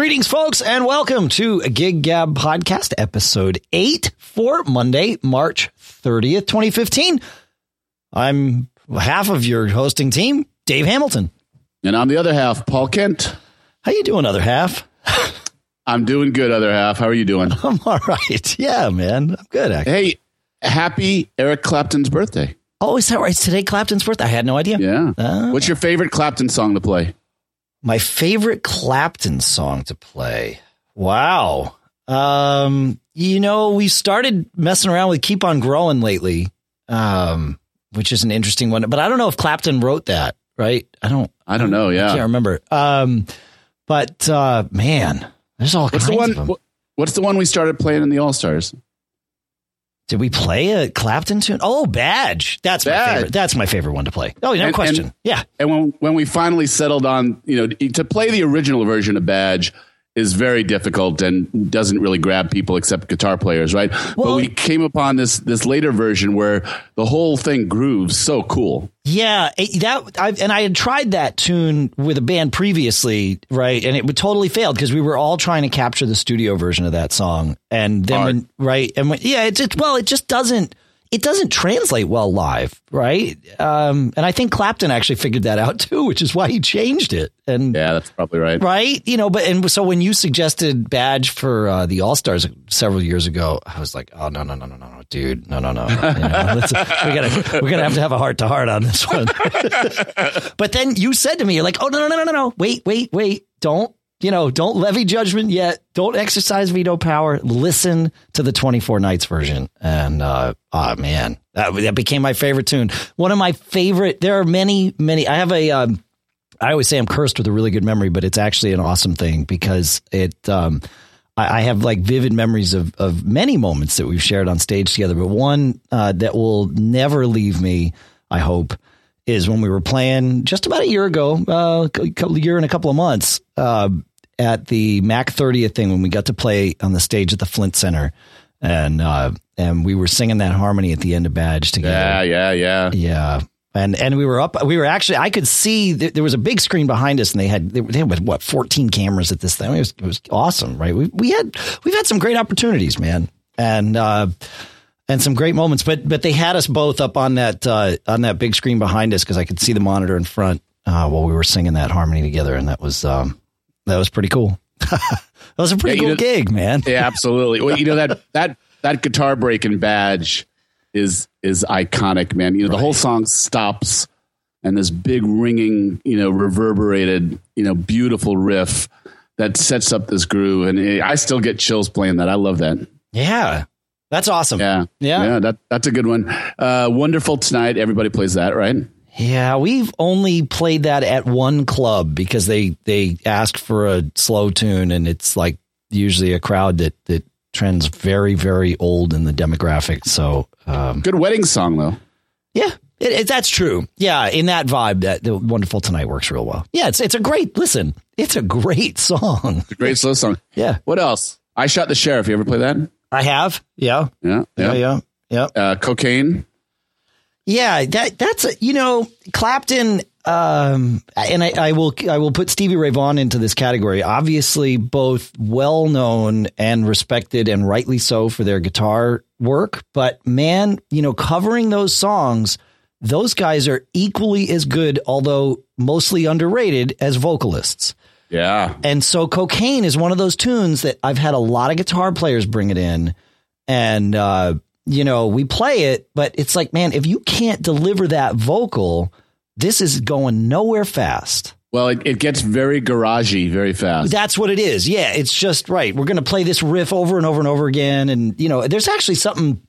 Greetings, folks, and welcome to a Gig Gab Podcast, episode 8 for Monday, March 30th, 2015. I'm half of your hosting team, Dave Hamilton. And I'm the other half, Paul Kent. How you doing, other half? I'm doing good, other half. How are you doing? I'm all right. Yeah, man. I'm good, actually. Hey, happy Eric Clapton's birthday. Oh, is that right? It's today Clapton's birthday? I had no idea. Yeah. Oh. What's your favorite Clapton song to play? My favorite Clapton song to play. Wow. Um, you know, we started messing around with Keep On Growing lately, um, which is an interesting one. But I don't know if Clapton wrote that, right? I don't I don't know. Yeah. I can't remember. Um, but uh, man, there's all What's kinds the one? of them. What's the one we started playing in the All Stars? Did we play a Clapton tune? Oh, Badge. That's my favorite. That's my favorite one to play. Oh, no And- question. and- yeah. And when when we finally settled on, you know, to play the original version of Badge is very difficult and doesn't really grab people except guitar players, right? but we came upon this this later version where the whole thing grooves so cool. Yeah, it, that I and I had tried that tune with a band previously, right? And it would totally failed because we were all trying to capture the studio version of that song, and then when right and when yeah, it's it, well, it just doesn't it doesn't translate well live, right? Um, and I think Clapton actually figured that out too, which is why he changed it. And Yeah, that's probably right. right, you know, but and so when you suggested Badge for uh, the All Stars several years ago, I was like, oh no no no no no no, dude, no no no, You know, we gotta we're gonna have to have a heart to heart on this one. but then you said to me, you're like, oh no no no no no no, wait wait wait, don't you know, don't levy judgment yet, don't exercise veto power, listen to the 24 nights version, and uh, oh man, that that became my favorite tune. One of my favorite. There are many many. I have a. Um, I always say I'm cursed with a really good memory, but it's actually an awesome thing because it. Um, I, I have like vivid memories of of many moments that we've shared on stage together, but one uh, that will never leave me. I hope is when we were playing just about a year ago, uh, a couple year and a couple of months uh, at the Mac 30th thing when we got to play on the stage at the Flint Center, and uh, and we were singing that harmony at the end of Badge together. Yeah, yeah, yeah. Yeah. And and we were up. We were actually. I could see th- there was a big screen behind us, and they had they, they had what fourteen cameras at this thing. It was it was awesome, right? We we had we've had some great opportunities, man, and uh, and some great moments. But but they had us both up on that uh, on that big screen behind us because I could see the monitor in front uh, while we were singing that harmony together, and that was um, that was pretty cool. that was a pretty Yeah, cool know- gig, man. Yeah, absolutely. Well, you know that that that guitar break and badge is is iconic, man. You know, the whole song stops and this big ringing, you know, reverberated, you know, beautiful riff that sets up this groove and I still get chills playing that. I love that. Yeah, that's awesome. Yeah. Yeah. Yeah, that that's a good one. Uh Wonderful Tonight, everybody plays that, right? Yeah, we've only played that at one club because they they asked for a slow tune, and it's like usually a crowd that that trends very very old in the demographic. So um, Good wedding song though. yeah, it, it, that's true. Yeah, in that vibe, that the Wonderful Tonight works real well. Yeah, it's it's a great listen. It's a great song. It's a great slow song. Yeah, What else? I shot the sheriff. You ever play that? I have. Yeah, Yeah. yeah, yeah, yeah. Uh, cocaine. Yeah, that that's a, you know Clapton, um, and I, I will I will put Stevie Ray Vaughan into this category. Obviously, both well known and respected, and rightly so for their guitar work. But man, you know, covering those songs, those guys are equally as good, although mostly underrated, as vocalists. Yeah. And so cocaine is one of those tunes that I've had a lot of guitar players bring it in and uh you know, we play it, but it's like, man, if you can't deliver that vocal, this is going nowhere fast. Well, it, it gets very garagey very fast. That's what it is. Yeah, it's just right. We're going to play this riff over and over and over again and you know, there's actually something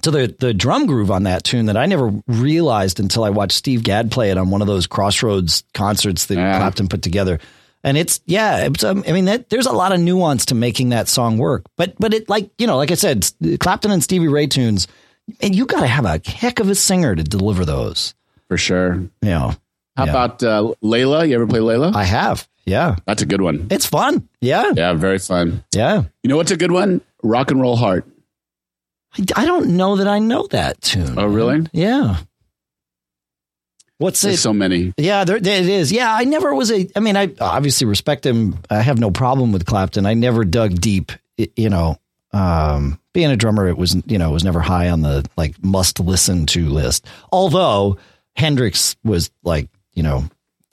to the the drum groove on that tune that I never realized until I watched Steve Gadd play it on one of those Crossroads concerts that Yeah. Clapton put together. And it's yeah, it's, um, I mean that, there's a lot of nuance to making that song work. But but it like you know, like I said, Clapton and Stevie Ray tunes, and you got to have a heck of a singer to deliver those. for sure. You know, How Yeah. about uh, Layla? You ever play Layla? I have. Yeah, That's a good one. it's fun. Yeah, Yeah, very fun. yeah. You know what's a good one? Rock and Roll Heart. I, I don't know that I know that tune. Oh, really? Yeah. What's There's it? so many. Yeah, there, there it is. Yeah, I never was a. I mean, I obviously respect him. I have no problem with Clapton. I never dug deep. You know, um, being a drummer, it was you know it was never high on the like must listen to list. Although Hendrix was like you know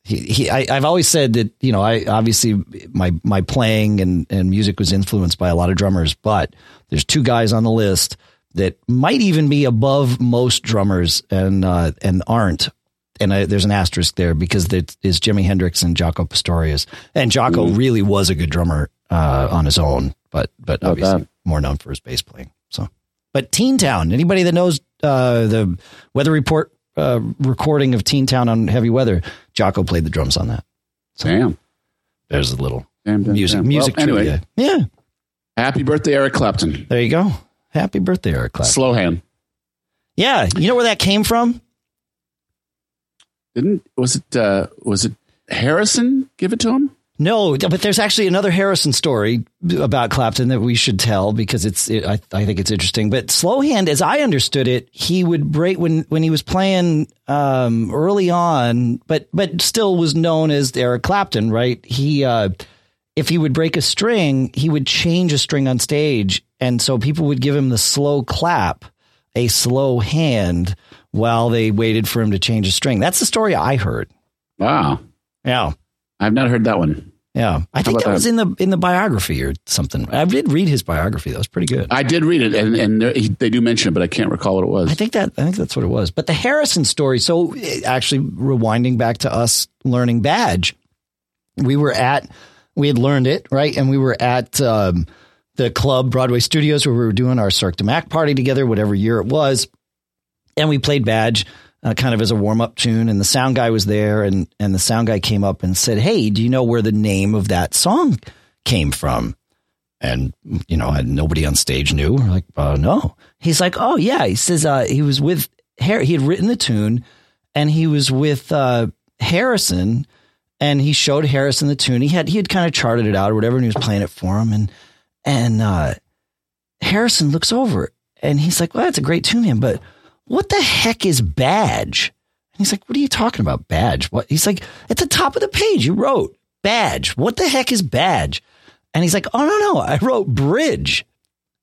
he, he I, I've always said that you know I obviously my my playing and and music was influenced by a lot of drummers, but there's two guys on the list that might even be above most drummers and uh, and aren't. And I, there's an asterisk there because it is Jimi Hendrix and Jaco Pastorius, and Jaco really was a good drummer uh, on his own, but but Not obviously bad. more known for his bass playing. So, but Teen Town, anybody that knows uh, the Weather Report uh, recording of Teen Town on Heavy Weather, Jaco played the drums on that. Damn. There's a little Damn, damn, music damn. music Well, anyway, trivia. Yeah, happy birthday, Eric Clapton. there you go. Happy birthday, Eric Clapton. Slow hand. Yeah, you know where that came from? Didn't was it uh was it Harrison give it to him? No, but there's actually another Harrison story about Clapton that we should tell because it's it, I, I think it's interesting. But Slowhand, as I understood it, he would break when when he was playing um, early on, but but still was known as Eric Clapton, right? He uh, if he would break a string, he would change a string on stage, and so people would give him the slow clap, a slow hand, while they waited for him to change a string. That's the story I heard. Wow. Yeah. I've not heard that one. Yeah, I think that was that? in the in the biography or something. I did read his biography. That was pretty good. I did read it, and, and they do mention it, but I can't recall what it was. I think that I think that's what it was. But the Harrison story. So eh, actually, rewinding back to us learning badge, we were at we had learned it right, and we were at um, the club Broadway Studios where we were doing our Cirque de Mac party together, whatever year it was, and we played badge. Uh, kind of as a warm up tune, and the sound guy was there, and and the sound guy came up and said, "Hey, do you know where the name of that song came from?" And you know, I, nobody on stage knew. We're like, uh, no. He's like, oh yeah. He says uh, he was with Harry. He had written the tune, and he was with uh, Harrison, and he showed Harrison the tune. He had he had kind of charted it out or whatever, and he was playing it for him. And and uh, Harrison looks over, and he's like, well, that's a great tune, man, but what the heck is badge? And he's like, what are you talking about, badge? What? He's like, at the top of the page, you wrote badge. What the heck is badge? And he's like, oh, no, no, I wrote bridge.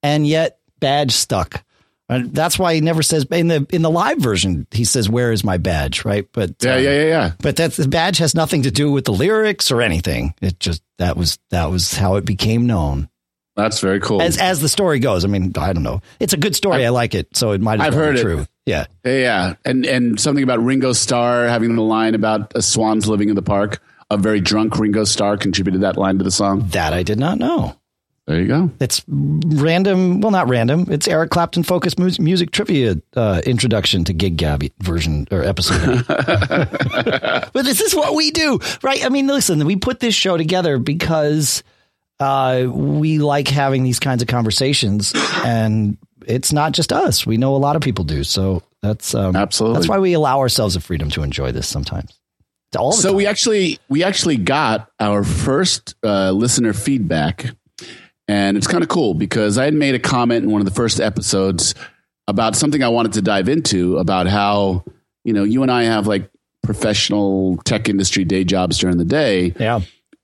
And yet badge stuck. And that's why he never says in the in the live version, he says, Where is my badge? Right. But yeah, uh, yeah, yeah, yeah. But that's the badge has nothing to do with the lyrics or anything. It just that was that was how it became known. That's very cool. As as the story goes. I mean, I don't know. It's a good story. i like it. So it might have I've been heard it. true. Yeah. Yeah, and and something about Ringo Starr having the line about swans living in the park. A very drunk Ringo Starr contributed that line to the song. That I did not know. There you go. It's random. Well, not random. It's Eric Clapton focused music, music trivia uh, introduction to Gig Gabby version or episode. but this is what we do, right? I mean, listen, we put this show together because uh, we like having these kinds of conversations, and it's not just us. We know a lot of people do. So that's um, Absolutely. that's why we allow ourselves the freedom to enjoy this sometimes. All So time. we actually we actually got our first uh, listener feedback, and it's kind of cool because I had made a comment in one of the first episodes about something I wanted to dive into about how you know you and I have like professional tech industry day jobs during the day, yeah.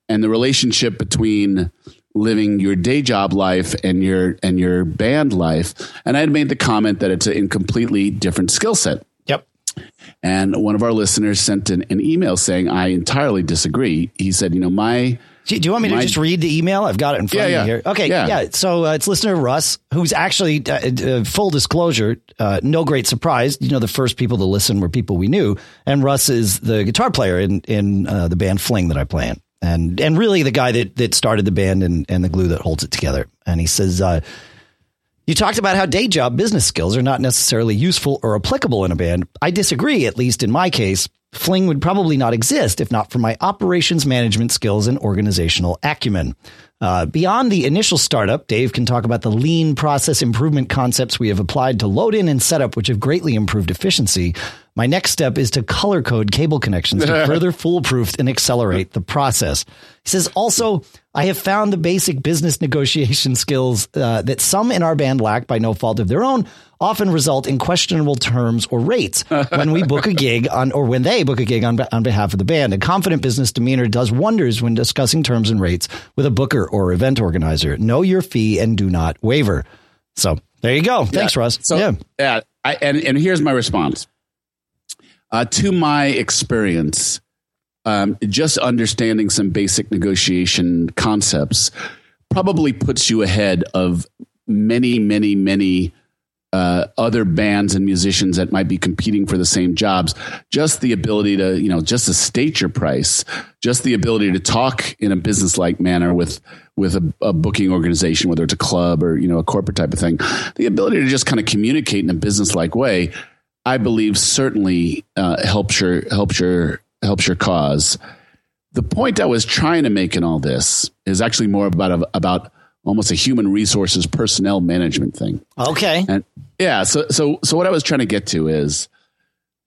and the relationship between living your day job life and your and your band life. And I had made the comment that it's a completely different skill set. Yep. And one of our listeners sent an, an email saying, I entirely disagree. He said, you know, my Do you want me to just read the email? I've got it in front Yeah, of me yeah. here. Okay, yeah. Yeah. So uh, it's listener Russ, who's actually uh, uh, full disclosure, uh, no great surprise. You know, the first people to listen were people we knew, and Russ is the guitar player in in uh, the band Fling that I play in, and and really the guy that that started the band and and the glue that holds it together. And he says. Uh, you talked about how day job business skills are not necessarily useful or applicable in a band. I disagree, at least in my case. Fling would probably not exist if not for my operations management skills and organizational acumen. Uh, beyond the initial startup, Dave can talk about the lean process improvement concepts we have applied to load in and setup, which have greatly improved efficiency. My next step is to color code cable connections to further foolproof and accelerate the process. He says, also, I have found the basic business negotiation skills uh, that some in our band lack by no fault of their own often result in questionable terms or rates when we book a gig on, or when they book a gig on, on behalf of the band. A confident business demeanor does wonders when discussing terms and rates with a booker or event organizer. Know your fee and do not waver. So there you go. Thanks, Yeah. Russ. So yeah. yeah, I, and and here's my response. Uh, to my experience, um, just understanding some basic negotiation concepts probably puts you ahead of many, many, many uh, other bands and musicians that might be competing for the same jobs. Just the ability to, you know, just to state your price, just the ability to talk in a business-like manner with with a, a booking organization, whether it's a club or you know a corporate type of thing, the ability to just kind of communicate in a business-like way, I believe certainly uh, helps your helps your helps your cause. The point I was trying to make in all this is actually more about about almost a human resources personnel management thing. Okay. And yeah, so so so what I was trying to get to is,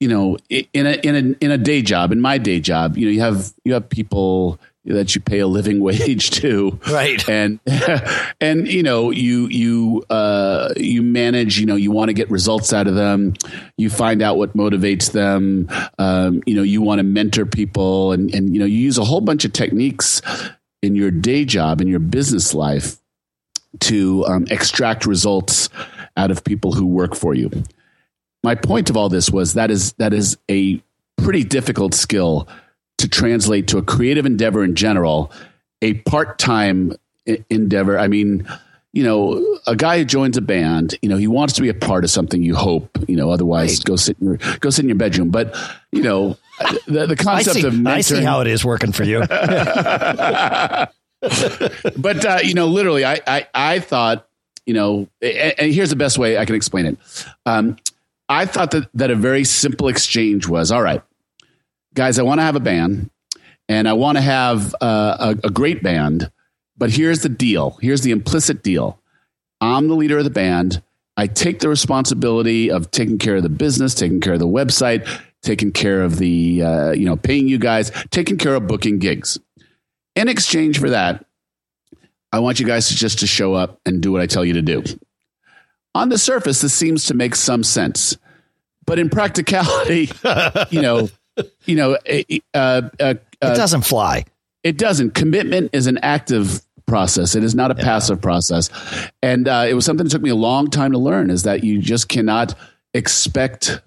you know, in a in a in a day job, in my day job, you know, you have you have people that you pay a living wage to, Right. And and you know, you you uh, you manage. You know, you want to get results out of them. You find out what motivates them. Um, you know, you want to mentor people, and and you know, you use a whole bunch of techniques in your day job in your business life to um, extract results out of people who work for you. My point of all this was that is that is a pretty difficult skill to translate to a creative endeavor in general, a part-time e- endeavor. I mean, you know, a guy who joins a band, you know, he wants to be a part of something. You hope, you know, otherwise Right. go sit in your go sit in your bedroom. But you know, the, the I concept see, of mentoring, I see how it is working for you. but uh, you know, literally, I, I I thought, you know, and, here's the best way I can explain it. Um, I thought that that a very simple exchange was all right, guys. I want to have a band, and I want to have uh, a, a great band. But here's the deal. Here's the implicit deal. I'm the leader of the band. I take the responsibility of taking care of the business, taking care of the website, taking care of the, uh, you know, paying you guys, taking care of booking gigs. In exchange for that, I want you guys to just to show up and do what I tell you to do. On the surface, this seems to make some sense, but in practicality, you know, you know, uh, uh, uh, it doesn't fly. it doesn't. Commitment is an active process. It is not a passive process. And uh, it was something that took me a long time to learn is that you just cannot expect.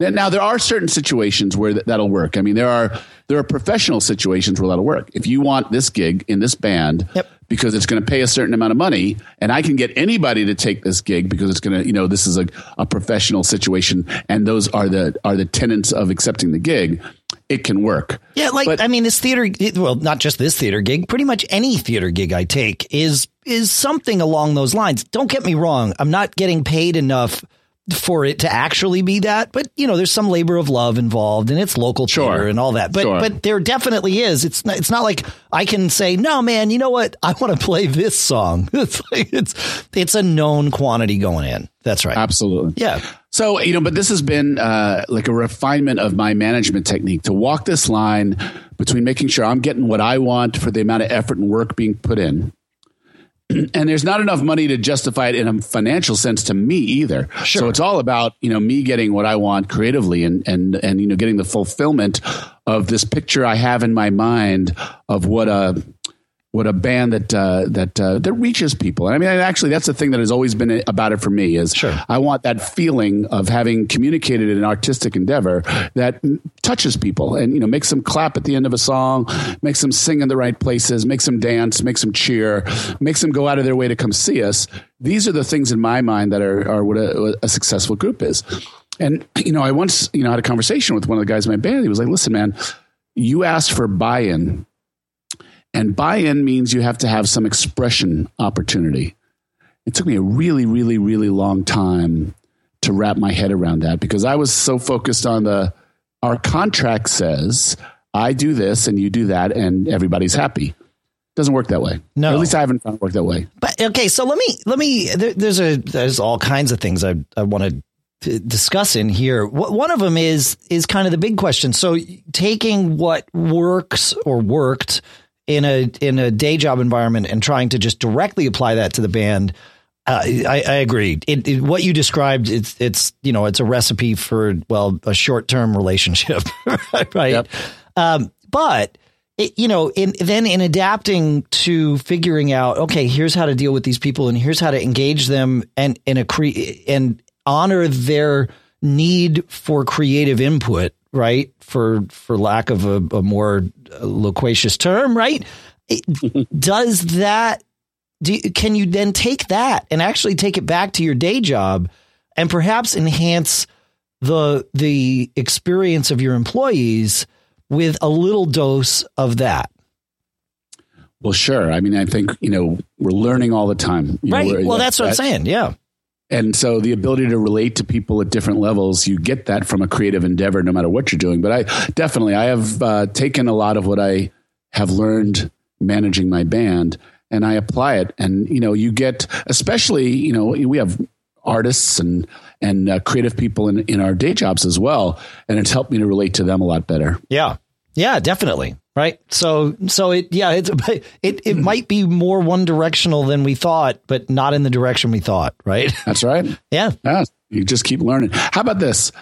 Now there are certain situations where th- that'll work. I mean, there are there are professional situations where that'll work. If you want this gig in this band Yep. because it's going to pay a certain amount of money, and I can get anybody to take this gig because it's going to, you know, this is a, a professional situation, and those are the are the tenets of accepting the gig. It can work. Yeah, like But- I mean, this theater. Well, not just this theater gig. Pretty much any theater gig I take is is something along those lines. Don't get me wrong. I'm not getting paid enough for it to actually be that, but you know, there's some labor of love involved, and it's local Sure. theater and all that. But Sure. but there definitely is. It's not, it's not like I can say, no, man. You know what? I want to play this song. It's like it's it's a known quantity going in. That's right. Absolutely. Yeah. So, you know, but this has been uh, like a refinement of my management technique to walk this line between making sure I'm getting what I want for the amount of effort and work being put in. And there's not enough money to justify it in a financial sense to me either. Sure. So it's all about, you know, me getting what I want creatively and, and, and, you know, getting the fulfillment of this picture I have in my mind of what a, what a band that uh, that uh, that reaches people. And I mean, actually, that's the thing that has always been about it for me is Sure. I want that feeling of having communicated an artistic endeavor that touches people and you know makes them clap at the end of a song, makes them sing in the right places, makes them dance, makes them cheer, makes them go out of their way to come see us. These are the things in my mind that are are what a, a successful group is. And you know, I once you know had a conversation with one of the guys in my band. He was like, "Listen, man, you asked for buy-in." And buy in means you have to have some expression opportunity. It took me a really, really, really long time to wrap my head around that because I was so focused on the our contract says I do this and you do that and everybody's happy. Doesn't work that way. No. Or at least I haven't found it work that way. But okay, so let me let me. There, there's a there's all kinds of things I I want to discuss in here. One of them is is kind of the big question. So taking what works or worked in a in a day job environment and trying to just directly apply that to the band. Uh, I, I, agree. It, it, what you described, it's it's you know it's a recipe for well a short term relationship, right? Yep. Um, but it, you know, in, then in adapting to figuring out, okay, here's how to deal with these people, and here's how to engage them, and in a cre- and honor their need for creative input, right? For for lack of a, a more uh, loquacious term, right? does that do you, can you then take that and actually take it back to your day job and perhaps enhance the the experience of your employees with a little dose of that? Well, sure. I mean, I think you know we're learning all the time. right. Know, well, that's what I'm saying. Yeah. And so the ability to relate to people at different levels, you get that from a creative endeavor, no matter what you're doing. But I definitely, I have uh, taken a lot of what I have learned managing my band and I apply it. And, you know, you get, especially, you know, we have artists and, and uh, creative people in, in our day jobs as well. And it's helped me to relate to them a lot better. Yeah. Yeah, definitely right? So so it yeah it's it it might be more one directional than we thought, but not in the direction we thought, right? That's right. yeah. Yeah. You just keep learning. How about this?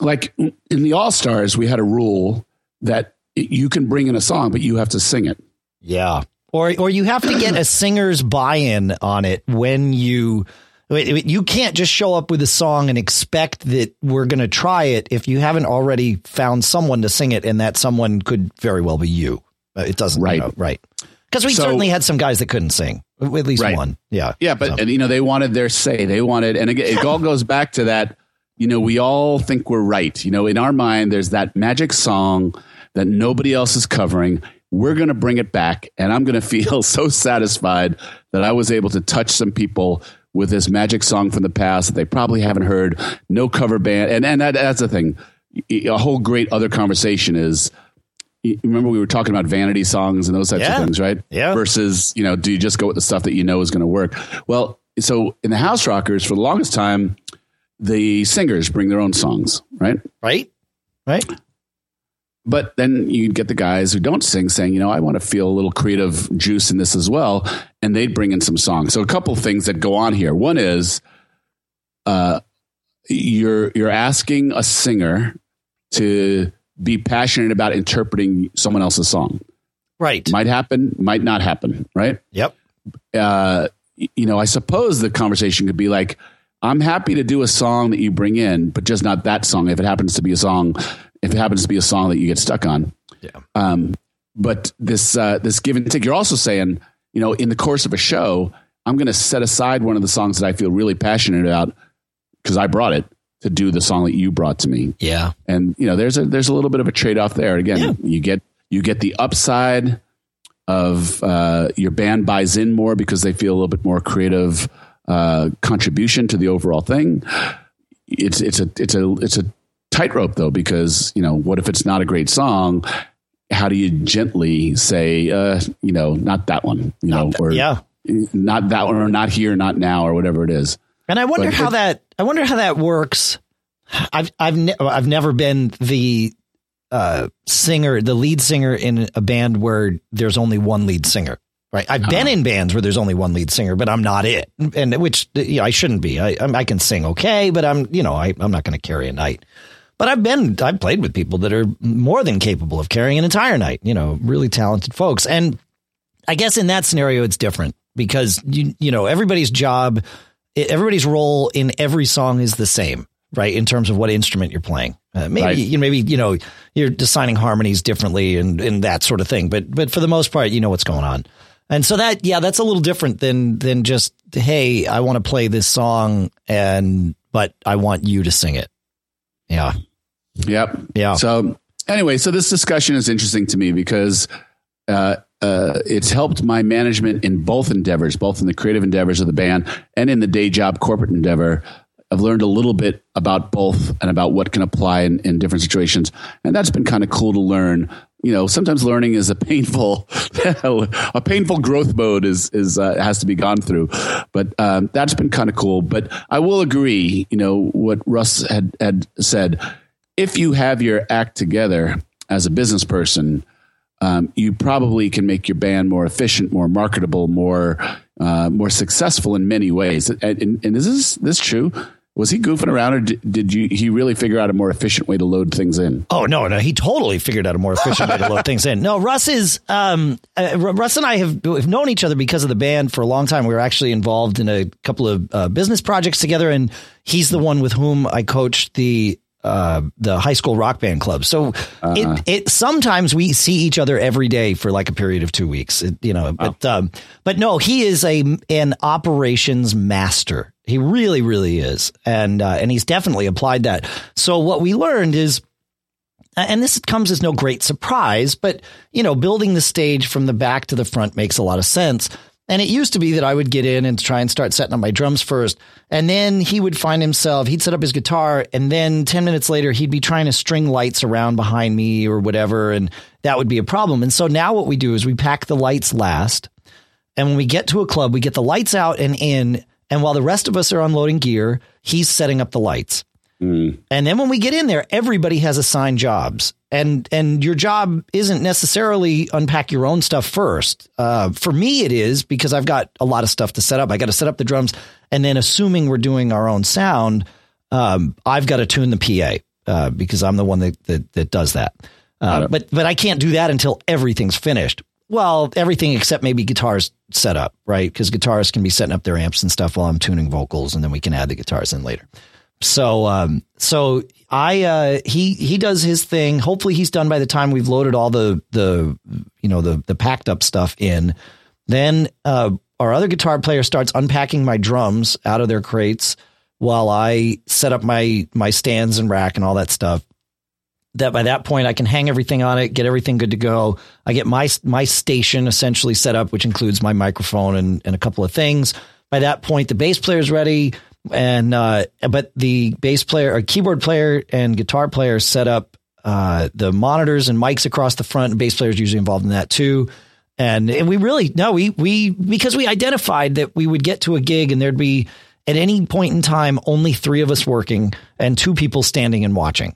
Like in the All Stars, we had a rule that you can bring in a song, but you have to sing it. Yeah. Or or you have to get a singer's buy-in on it when you you can't just show up with a song and expect that we're going to try it if you haven't already found someone to sing it, and that someone could very well be you. Uh, it doesn't, right? You know, right? Because we so, certainly had some guys that couldn't sing, at least right. one. Yeah, yeah, but so. and, you know they wanted their say. They wanted, and again, it all goes back to that. You know, we all think we're right. You know, in our mind, there's that magic song that nobody else is covering. We're going to bring it back, and I'm going to feel so satisfied that I was able to touch some people with this magic song from the past that they probably haven't heard. No cover band, and and that, that's the thing. A whole great other conversation is. Remember, we were talking about vanity songs and those types yeah. of things, right? Yeah. Versus, you know, do you just go with the stuff that you know is going to work? Well, so in the house rockers, for the longest time, the singers bring their own songs, right? Right. Right. But then you'd get the guys who don't sing saying, you know, I want to feel a little creative juice in this as well. And they'd bring in some songs. So a couple of things that go on here. One is uh, you're you're asking a singer to be passionate about interpreting someone else's song. Right. Might happen, might not happen, right? Yep. Uh, you know, I suppose the conversation could be like, I'm happy to do a song that you bring in, but just not that song. If it happens to be a song if it happens to be a song that you get stuck on. Yeah. Um, but this uh, this give and take, you're also saying, you know, in the course of a show, I'm going to set aside one of the songs that I feel really passionate about because I brought it to do the song that you brought to me. Yeah. And you know, there's a there's a little bit of a trade off there. Again, yeah. you get you get the upside of uh, your band buys in more because they feel a little bit more creative uh, contribution to the overall thing. It's it's a it's a it's a tightrope though, because you know, what if it's not a great song? How do you gently say, uh, you know, not that one, you not know, or yeah, not that one, or not here, not now, or whatever it is. And I wonder but how that I wonder how that works. I've I've ne- I've never been the uh, singer, the lead singer in a band where there's only one lead singer. Right. I've uh-huh. been in bands where there's only one lead singer, but I'm not it, and which you know, I shouldn't be. I I can sing okay, but I'm you know I I'm not going to carry a night. But I've been, I've played with people that are more than capable of carrying an entire night, you know, really talented folks. And I guess in that scenario, it's different because, you, you know, everybody's job, everybody's role in every song is the same, right? In terms of what instrument you're playing. Uh, maybe, right. you know, maybe, you know, you're designing harmonies differently and, and that sort of thing. But, but for the most part, you know what's going on. And so that, yeah, that's a little different than, than just, Hey, I want to play this song and, but I want you to sing it. Yeah. Yep. Yeah. So anyway, so this discussion is interesting to me because uh, uh, it's helped my management in both endeavors, both in the creative endeavors of the band and in the day job corporate endeavor. I've learned a little bit about both and about what can apply in, in different situations. And that's been kind of cool to learn you know, sometimes learning is a painful, a painful growth mode is is uh, has to be gone through. But um, that's been kind of cool. But I will agree, you know, what Russ had had said. If you have your act together as a business person, um, you probably can make your band more efficient, more marketable, more uh, more successful in many ways. And, and, and is this this true? Was he goofing around, or did, did, you? He really figure out a more efficient way to load things in? Oh no, no, he totally figured out a more efficient way to load things in. No, Russ is. Um, uh, Russ and I have, have known each other because of the band for a long time. We were actually involved in a couple of uh, business projects together, and he's the one with whom I coached the uh, the high school rock band club. So uh-huh. it, it sometimes we see each other every day for like a period of two weeks. It, you know, but oh. um, but no, he is a an operations master. He really, really is, and uh, and he's definitely applied that. So what we learned is. And this comes as no great surprise, but you know, building the stage from the back to the front makes a lot of sense. And it used to be that I would get in and try and start setting up my drums first. And then he would find himself, he'd set up his guitar. And then 10 minutes later, he'd be trying to string lights around behind me or whatever. And that would be a problem. And so now what we do is we pack the lights last. And when we get to a club, we get the lights out and in. And while the rest of us are unloading gear, he's setting up the lights. Mm. And then when we get in there, everybody has assigned jobs, and and your job isn't necessarily unpack your own stuff first. Uh, for me, it is because I've got a lot of stuff to set up. I got to set up the drums, and then assuming we're doing our own sound, um, I've got to tune the PA uh, because I'm the one that that, that does that. Uh, but but I can't do that until everything's finished. Well, everything except maybe guitars set up, right? Because guitarists can be setting up their amps and stuff while I'm tuning vocals, and then we can add the guitars in later. So, um, so I, uh, he, he does his thing. Hopefully he's done by the time we've loaded all the, the, you know, the, the packed up stuff in. Then, uh, our other guitar player starts unpacking my drums out of their crates while I set up my, my stands and rack and all that stuff. That by that point I can hang everything on it, get everything good to go. I get my, my station essentially set up, which includes my microphone and, and a couple of things. By that point, the bass player is ready and uh, but the bass player, or keyboard player, and guitar player set up uh, the monitors and mics across the front. And bass players usually involved in that too. And, and we really no, we we because we identified that we would get to a gig and there'd be at any point in time only three of us working and two people standing and watching.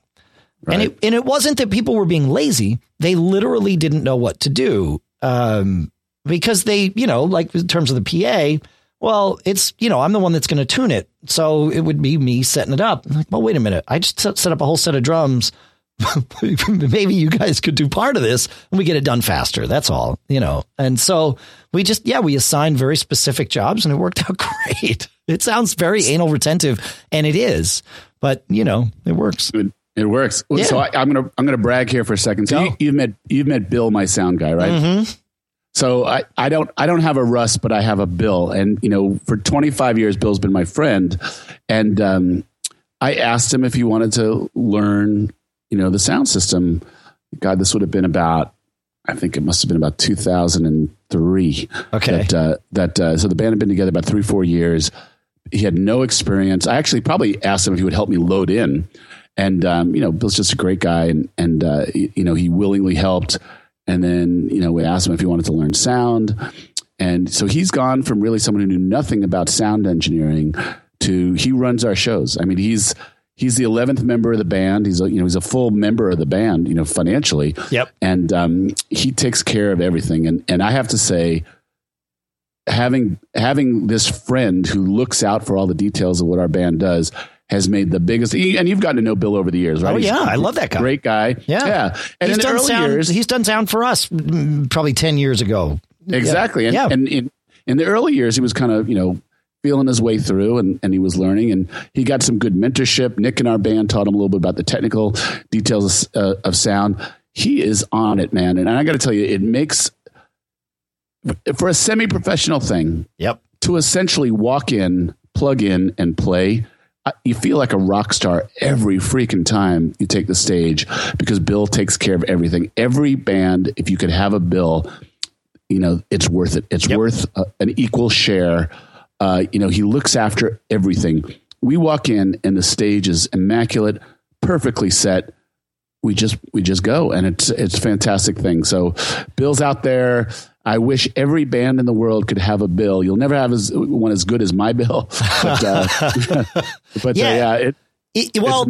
Right. And it and it wasn't that people were being lazy; they literally didn't know what to do um, because they, you know, like in terms of the PA well, it's, you know, I'm the one that's going to tune it. So it would be me setting it up. I'm like, well, wait a minute. I just set up a whole set of drums. Maybe you guys could do part of this and we get it done faster. That's all, you know. And so we just, yeah, we assigned very specific jobs and it worked out great. It sounds very anal retentive and it is, but you know, it works. It, it works. Yeah. So I, am to, I'm going to brag here for a second. So you, have met, you've met Bill, my sound guy, right? Mm-hmm. So I, I don't I don't have a Russ, but I have a Bill, and you know for 25 years Bill's been my friend, and um, I asked him if he wanted to learn you know the sound system. God, this would have been about I think it must have been about 2003. Okay, that uh, that uh, so the band had been together about three four years. He had no experience. I actually probably asked him if he would help me load in, and um, you know Bill's just a great guy, and and uh, you know he willingly helped. And then, you know, we asked him if he wanted to learn sound. And so he's gone from really someone who knew nothing about sound engineering to he runs our shows. I mean, he's he's the 11th member of the band. He's a, you know, he's a full member of the band, you know, financially. Yep. And um, he takes care of everything. And and I have to say having having this friend who looks out for all the details of what our band does has made the biggest. And you've gotten to know Bill over the years, right? Oh yeah, I love that guy. Great guy. Yeah, yeah. And he's done sound. Years, he's done sound for us mm, probably ten years ago. Exactly. Yeah. And, yeah. and in, in the early years, he was kind of you know feeling his way through and, and he was learning and he got some good mentorship. Nick and our band taught him a little bit about the technical details of, uh, of sound. He is on it, man. And I got to tell you, it makes for a semi-professional thing. Yep. To essentially walk in, plug in, and play you feel like a rock star every freaking time you take the stage because Bill takes care of everything. Every band, if you could have a Bill, you know, it's worth it. It's yep. worth a, an equal share. Uh, you know, he looks after everything. We walk in and the stage is immaculate, perfectly set. We just we just go, and it's it's a fantastic thing. So, Bill's out there. I wish every band in the world could have a bill. You'll never have as, one as good as my bill, but, uh, but yeah, uh, yeah it, it, well,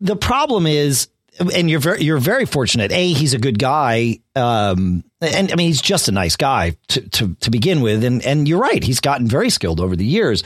the problem is, and you're very you're very fortunate. A, he's a good guy, um, and I mean he's just a nice guy to, to to begin with, and and you're right, he's gotten very skilled over the years.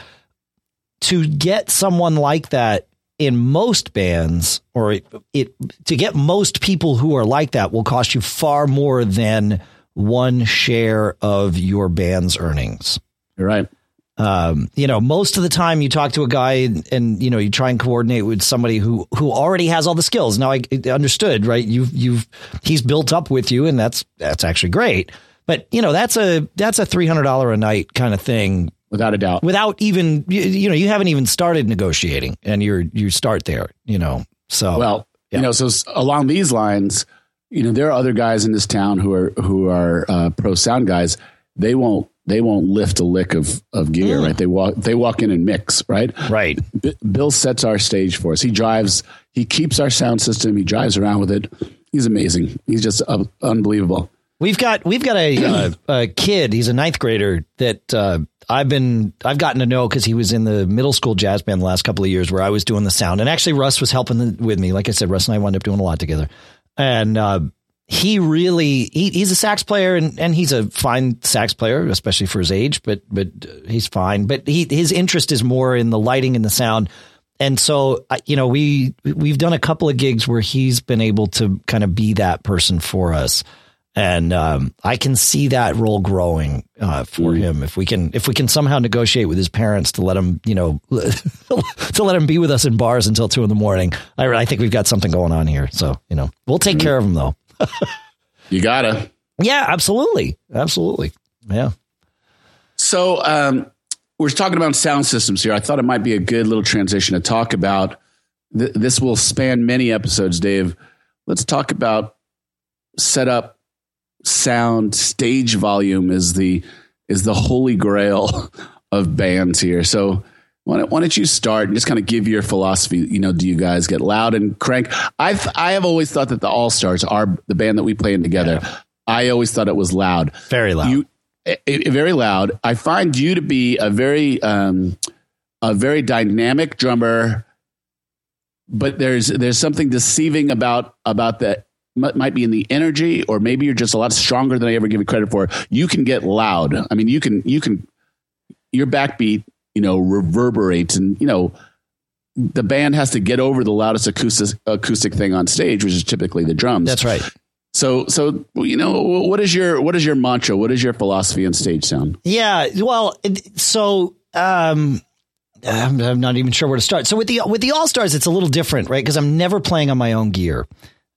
To get someone like that in most bands, or it, it to get most people who are like that will cost you far more than one share of your band's earnings. You're right. Um, you know, most of the time you talk to a guy and, and, you know you try and coordinate with somebody who who already has all the skills. Now I understood, right? You've you've he's built up with you, and that's that's actually great. But you know that's a that's a three hundred dollar a night kind of thing, without a doubt. Without even you, you know you haven't even started negotiating, and you're you start there. You know, so well, yeah. you know, so along these lines you know, there are other guys in this town who are who are uh, pro sound guys. They won't they won't lift a lick of of gear, mm. right? They walk they walk in and mix, right? Right. B- Bill sets our stage for us. He drives. He keeps our sound system. He drives around with it. He's amazing. He's just uh, unbelievable. We've got we've got a, uh, a kid. He's a ninth grader that uh, I've been I've gotten to know because he was in the middle school jazz band the last couple of years where I was doing the sound, and actually Russ was helping the, with me. Like I said, Russ and I wound up doing a lot together and uh, he really he, he's a sax player and, and he's a fine sax player, especially for his age. But but he's fine. But he his interest is more in the lighting and the sound. And so you know we we've done a couple of gigs where he's been able to kind of be that person for us. And um, I can see that role growing uh, for mm. him if we can if we can somehow negotiate with his parents to let him you know to let him be with us in bars until two in the morning. I, I think we've got something going on here. So you know we'll take mm. care of him though. you gotta. Yeah, absolutely, absolutely. Yeah. So um, we're talking about sound systems here. I thought it might be a good little transition to talk about. Th- this will span many episodes, Dave. Let's talk about setup, sound, stage volume is the is the holy grail of bands here. So why don't, why don't you start and just kind of give your philosophy? You know, do you guys get loud and crank? I've I have always thought that the All Stars are the band that we play in together. Yeah. I always thought it was loud, very loud, you, it, it, very loud. I find you to be a very um, a very dynamic drummer, but there's there's something deceiving about about that might be in the energy, or maybe you're just a lot stronger than I ever give you credit for. You can get loud. I mean, you can you can your backbeat you know, reverberates and, you know, the band has to get over the loudest acoustic acoustic thing on stage, which is typically the drums. That's right. So, so you know, what is your what is your mantra? What is your philosophy on stage sound? Yeah, well, so um, I'm, I'm not even sure where to start. So with the with the All Stars, it's a little different, right? Because I'm never playing on my own gear,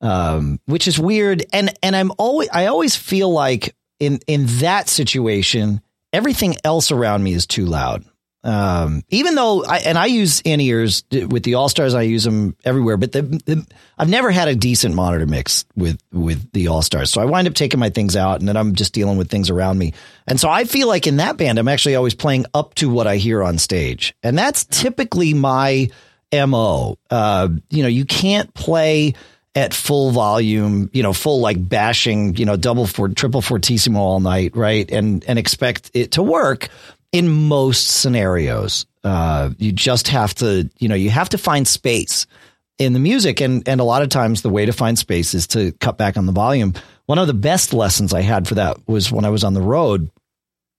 um, which is weird. And and I'm always I always feel like in in that situation, everything else around me is too loud. Um, even though I, and I use in ears with the All Stars, I use them everywhere, but the, the, I've never had a decent monitor mix with, with the All Stars. So I wind up taking my things out and then I'm just dealing with things around me. And so I feel like in that band, I'm actually always playing up to what I hear on stage. And that's typically my MO. Uh, you know, you can't play at full volume, you know, full like bashing, you know, double for triple fortissimo all night, right? And and expect it to work in most scenarios. Uh, you just have to, you know, you have to find space in the music. And, and a lot of times the way to find space is to cut back on the volume. One of the best lessons I had for that was when I was on the road.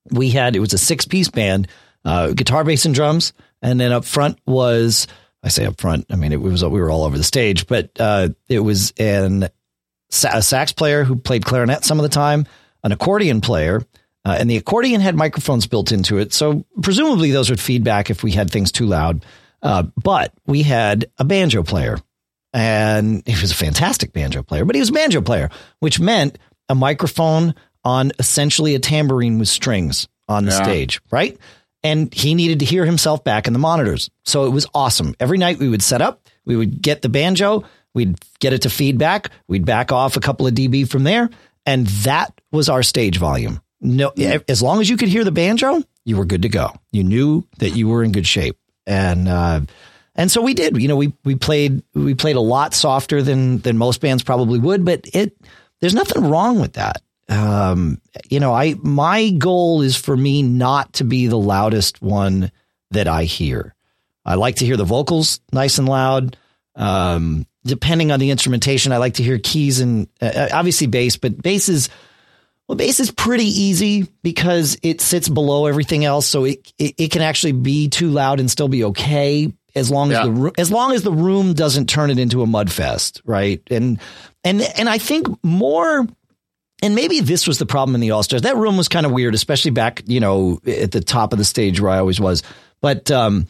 We had, it was a six piece band, uh, guitar, bass, and drums. And then up front was, I say up front, I mean, it was, we were all over the stage, but, uh, it was an, a sax player who played clarinet some of the time, an accordion player, uh, and the accordion had microphones built into it. So presumably those would feedback if we had things too loud. Uh, but we had a banjo player and he was a fantastic banjo player, but he was a banjo player, which meant a microphone on essentially a tambourine with strings on the yeah. stage, right? And he needed to hear himself back in the monitors. So it was awesome. Every night we would set up, we would get the banjo, we'd get it to feedback, we'd back off a couple of dB from there. And that was our stage volume. No, as long as you could hear the banjo, you were good to go. You knew that you were in good shape. And uh, And so we did. You know, we we played we played a lot softer than than most bands probably would, but it there's nothing wrong with that. Um, you know, I my goal is for me not to be the loudest one that I hear. I like to hear the vocals nice and loud. Um, depending on the instrumentation, I like to hear keys and uh, obviously bass, but bass is well, bass is pretty easy because it sits below everything else, so it it, it can actually be too loud and still be okay as long as yeah. the as long as the room doesn't turn it into a mud fest, right? And and and I think more and maybe this was the problem in the All Stars. That room was kind of weird, especially back, you know, at the top of the stage where I always was. But um,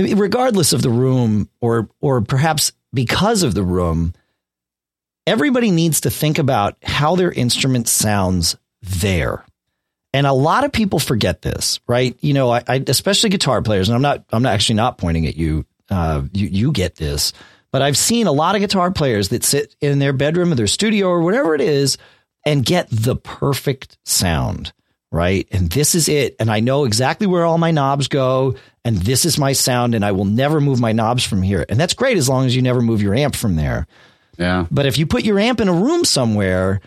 regardless of the room, or or perhaps because of the room, everybody needs to think about how their instrument sounds there. And a lot of people forget this, right? You know, I, I especially guitar players, and I'm not I'm not actually not pointing at you. Uh, you you get this, but I've seen a lot of guitar players that sit in their bedroom or their studio or whatever it is and get the perfect sound, right? And this is it. And I know exactly where all my knobs go. And this is my sound. And I will never move my knobs from here. And that's great as long as you never move your amp from there. Yeah. But if you put your amp in a room somewhere,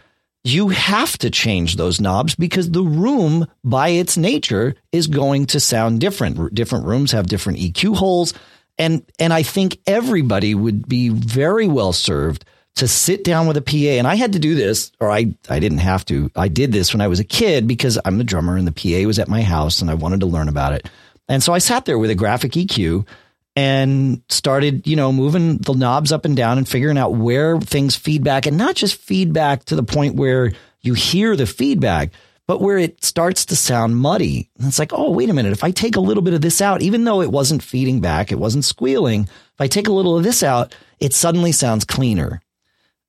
you have to change those knobs because the room by its nature is going to sound different. Different rooms have different EQ holes. And, and I think everybody would be very well served to sit down with a PA. And I had to do this, or I, I didn't have to. I did this when I was a kid because I'm the drummer and the PA was at my house and I wanted to learn about it. And so I sat there with a graphic EQ and started, you know, moving the knobs up and down and figuring out where things feedback and not just feedback to the point where you hear the feedback, but where it starts to sound muddy. And it's like, oh, wait a minute. If I take a little bit of this out, even though it wasn't feeding back, it wasn't squealing, if I take a little of this out, it suddenly sounds cleaner.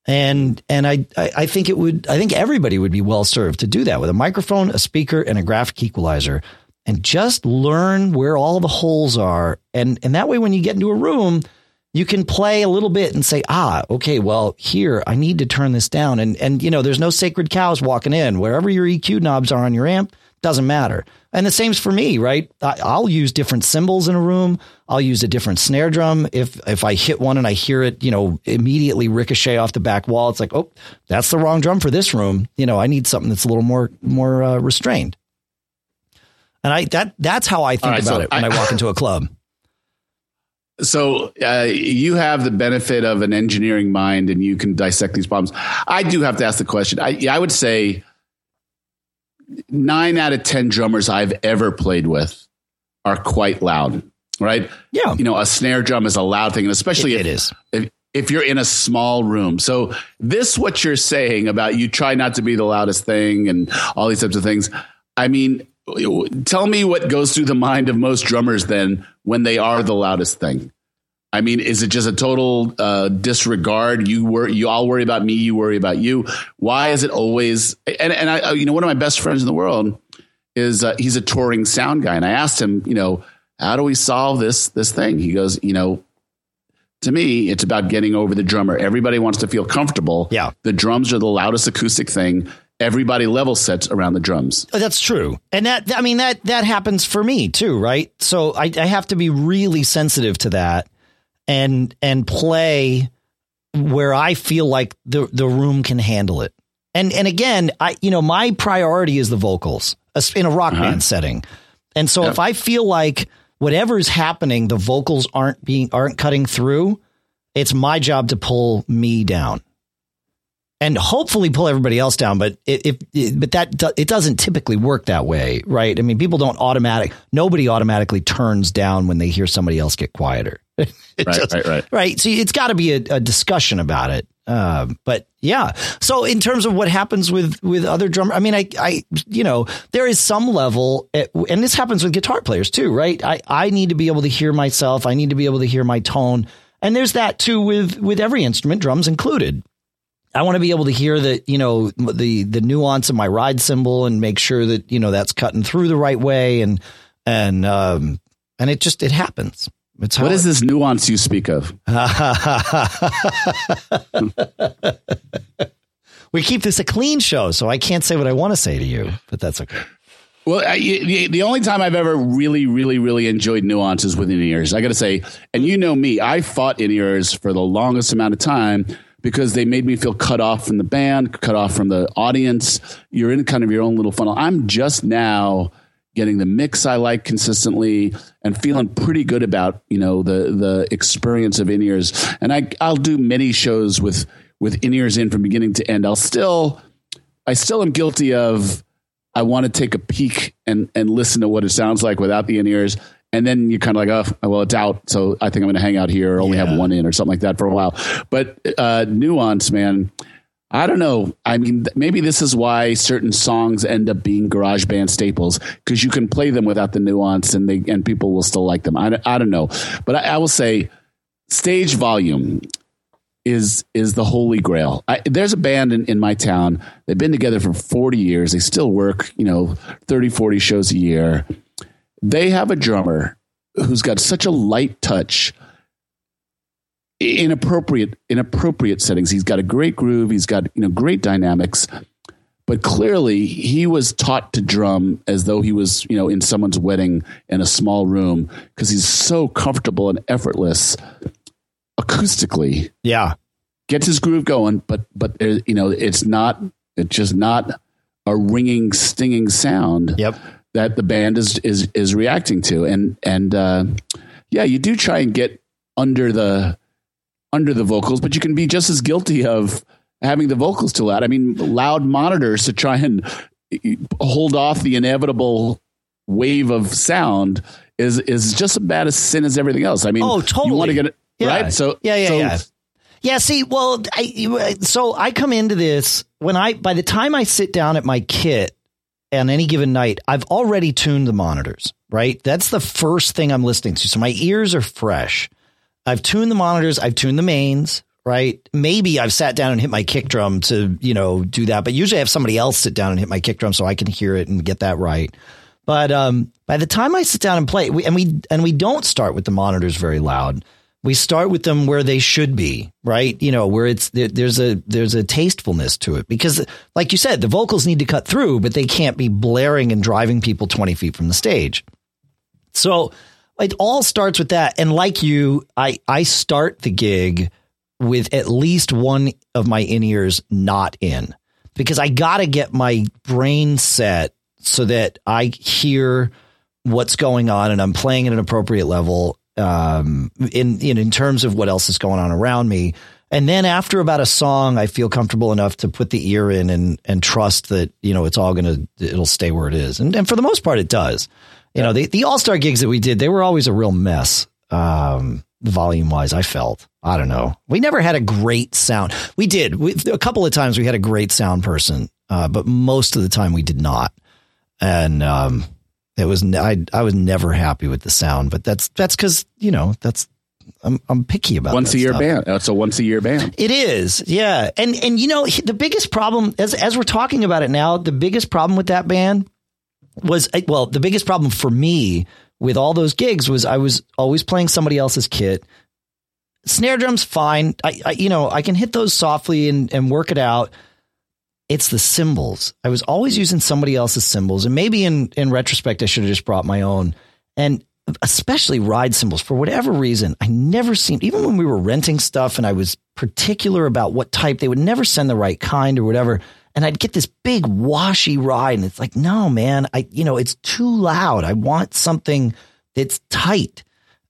And and I, I think it would I think everybody would be well served to do that with a microphone, a speaker, and a graphic equalizer, and just learn where all the holes are. And and that way, when you get into a room, you can play a little bit and say, ah, okay, well, here I need to turn this down. And and you know, there's no sacred cows walking in. Wherever your EQ knobs are on your amp, doesn't matter. And the same's for me, right? I'll use different cymbals in a room. I'll use a different snare drum. If if I hit one and I hear it, you know, immediately ricochet off the back wall, it's like, oh, that's the wrong drum for this room. You know, I need something that's a little more more uh, restrained. And I that that's how I think right, about so it when I, I walk into a club. So uh, you have the benefit of an engineering mind, and you can dissect these problems. I do have to ask the question. I, I would say nine out of 10 drummers I've ever played with are quite loud, right? Yeah. You know, a snare drum is a loud thing, and especially it, if, it is. If, if you're in a small room. So this what you're saying about you try not to be the loudest thing and all these types of things. I mean, tell me what goes through the mind of most drummers then when they are the loudest thing. I mean, is it just a total uh, disregard? You worry, you all worry about me, you worry about you. Why is it always? And and I, you know, one of my best friends in the world is uh, he's a touring sound guy, and I asked him, you know, how do we solve this this thing? He goes, you know, to me, it's about getting over the drummer. Everybody wants to feel comfortable. Yeah, the drums are the loudest acoustic thing. Everybody level sets around the drums. Oh, that's true, and that I mean that that happens for me too, right? So I, I have to be really sensitive to that and and play where I feel like the the room can handle it. And and again, I you know my priority is the vocals in a rock uh-huh. band setting. And so yep. if I feel like whatever's happening, the vocals aren't being aren't cutting through, it's my job to pull me down. And hopefully pull everybody else down, but if, if but that it doesn't typically work that way, right? I mean, people don't automatic. Nobody automatically turns down when they hear somebody else get quieter. right, just, right, right, right. So it's got to be a, a, discussion about it. Um, but yeah. So in terms of what happens with with other drummers, I mean, I, I, you know, there is some level, at, and this happens with guitar players too, right? I, I need to be able to hear myself. I need to be able to hear my tone, and there's that too with with every instrument, drums included. I want to be able to hear the, you know, the the nuance of my ride cymbal and make sure that you know that's cutting through the right way, and and um, and it just it happens. It's what is this nuance you speak of? we keep this a clean show, so I can't say what I want to say to you, but that's okay. Well, I, the, the only time I've ever really, really, really enjoyed nuances with in ears, I got to say, and you know me, I fought in ears for the longest amount of time because they made me feel cut off from the band, cut off from the audience. You're in kind of your own little funnel. I'm just now getting the mix I like consistently and feeling pretty good about you know the the experience of in ears. And I I'll do many shows with with in ears in from beginning to end. I'll still I still am guilty of I want to take a peek and and listen to what it sounds like without the in ears. And then you're kind of like, oh, well, it's out. So I think I'm going to hang out here or only yeah. have one in or something like that for a while. But uh, nuance, man, I don't know. I mean, maybe this is why certain songs end up being garage band staples because you can play them without the nuance and they and people will still like them. I, I don't know, but I, I will say stage volume is is the holy grail. I, there's a band in, in my town. They've been together for 40 years. They still work, you know, 30, 40 shows a year. They have a drummer who's got such a light touch inappropriate inappropriate settings. He's got a great groove. He's got you know great dynamics, but clearly he was taught to drum as though he was you know in someone's wedding in a small room because he's so comfortable and effortless acoustically. Yeah, gets his groove going, but but you know it's not it's just not a ringing stinging sound. Yep. That the band is is is reacting to, and and uh, yeah, you do try and get under the under the vocals, but you can be just as guilty of having the vocals too loud. I mean, loud monitors to try and eh, hold off the inevitable wave of sound is is just as bad a sin as everything else. I mean, oh, totally. You want to get it yeah. right? So yeah, yeah, so, yeah. Yeah, see, well, I, eh, so I come into this when I, by the time I sit down at my kit on any given night, I've already tuned the monitors, right? That's the first thing I'm listening to. So my ears are fresh. I've tuned the monitors, I've tuned the mains, right? Maybe I've sat down and hit my kick drum to, you know, do that, but usually I have somebody else sit down and hit my kick drum so I can hear it and get that right. But um, by the time I sit down and play, we, and we and we don't start with the monitors very loud. We start with them where they should be, right? You know, where it's there, there's a there's a tastefulness to it because, like you said, the vocals need to cut through, but they can't be blaring and driving people twenty feet from the stage. So it all starts with that. And like you, I, I start the gig with at least one of my in ears not in because I got to get my brain set so that I hear what's going on and I'm playing at an appropriate level um, in, in in terms of what else is going on around me. And then after about a song, I feel comfortable enough to put the ear in and and trust that you know it's all gonna it'll stay where it is. And and for the most part, it does. You know, the, the All Star gigs that we did, they were always a real mess, um, volume wise. I felt. I don't know. We never had a great sound. We did we, a couple of times. We had a great sound person, uh, but most of the time we did not. And um, it was I I was never happy with the sound. But that's that's because you know that's I'm I'm picky about once a year stuff. band. It's a once a year band. It is, yeah. And and you know the biggest problem as as we're talking about it now, the biggest problem with that band was well, the biggest problem for me with all those gigs was I was always playing somebody else's kit. Snare drums, fine. I, I you know, I can hit those softly and, and work it out. It's the cymbals. I was always using somebody else's cymbals, and maybe in in retrospect, I should have just brought my own. And especially ride cymbals for whatever reason, I never seemed even when we were renting stuff, and I was particular about what type. They would never send the right kind or whatever and I'd get this big washy ride. And it's like, no, man, I, you know, it's too loud. I want something that's tight.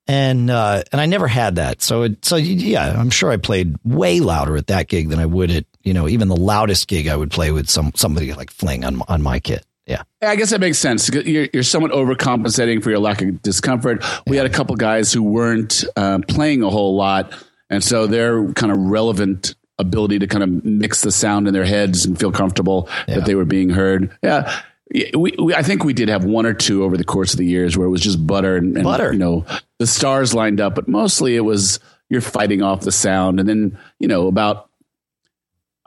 And, uh, and I never had that. So, it, so yeah, I'm sure I played way louder at that gig than I would at, you know, even the loudest gig I would play with some, somebody like Fling on, on my kit. Yeah. I guess that makes sense. You're, you're somewhat overcompensating for your lack of discomfort. We yeah. had a couple guys who weren't uh, playing a whole lot. And so they're kind of relevant ability to kind of mix the sound in their heads and feel comfortable yeah. that they were being heard. Yeah. We, we, I think we did have one or two over the course of the years where it was just butter and, and butter. you know, the stars lined up, but mostly it was you're fighting off the sound. And then, you know, about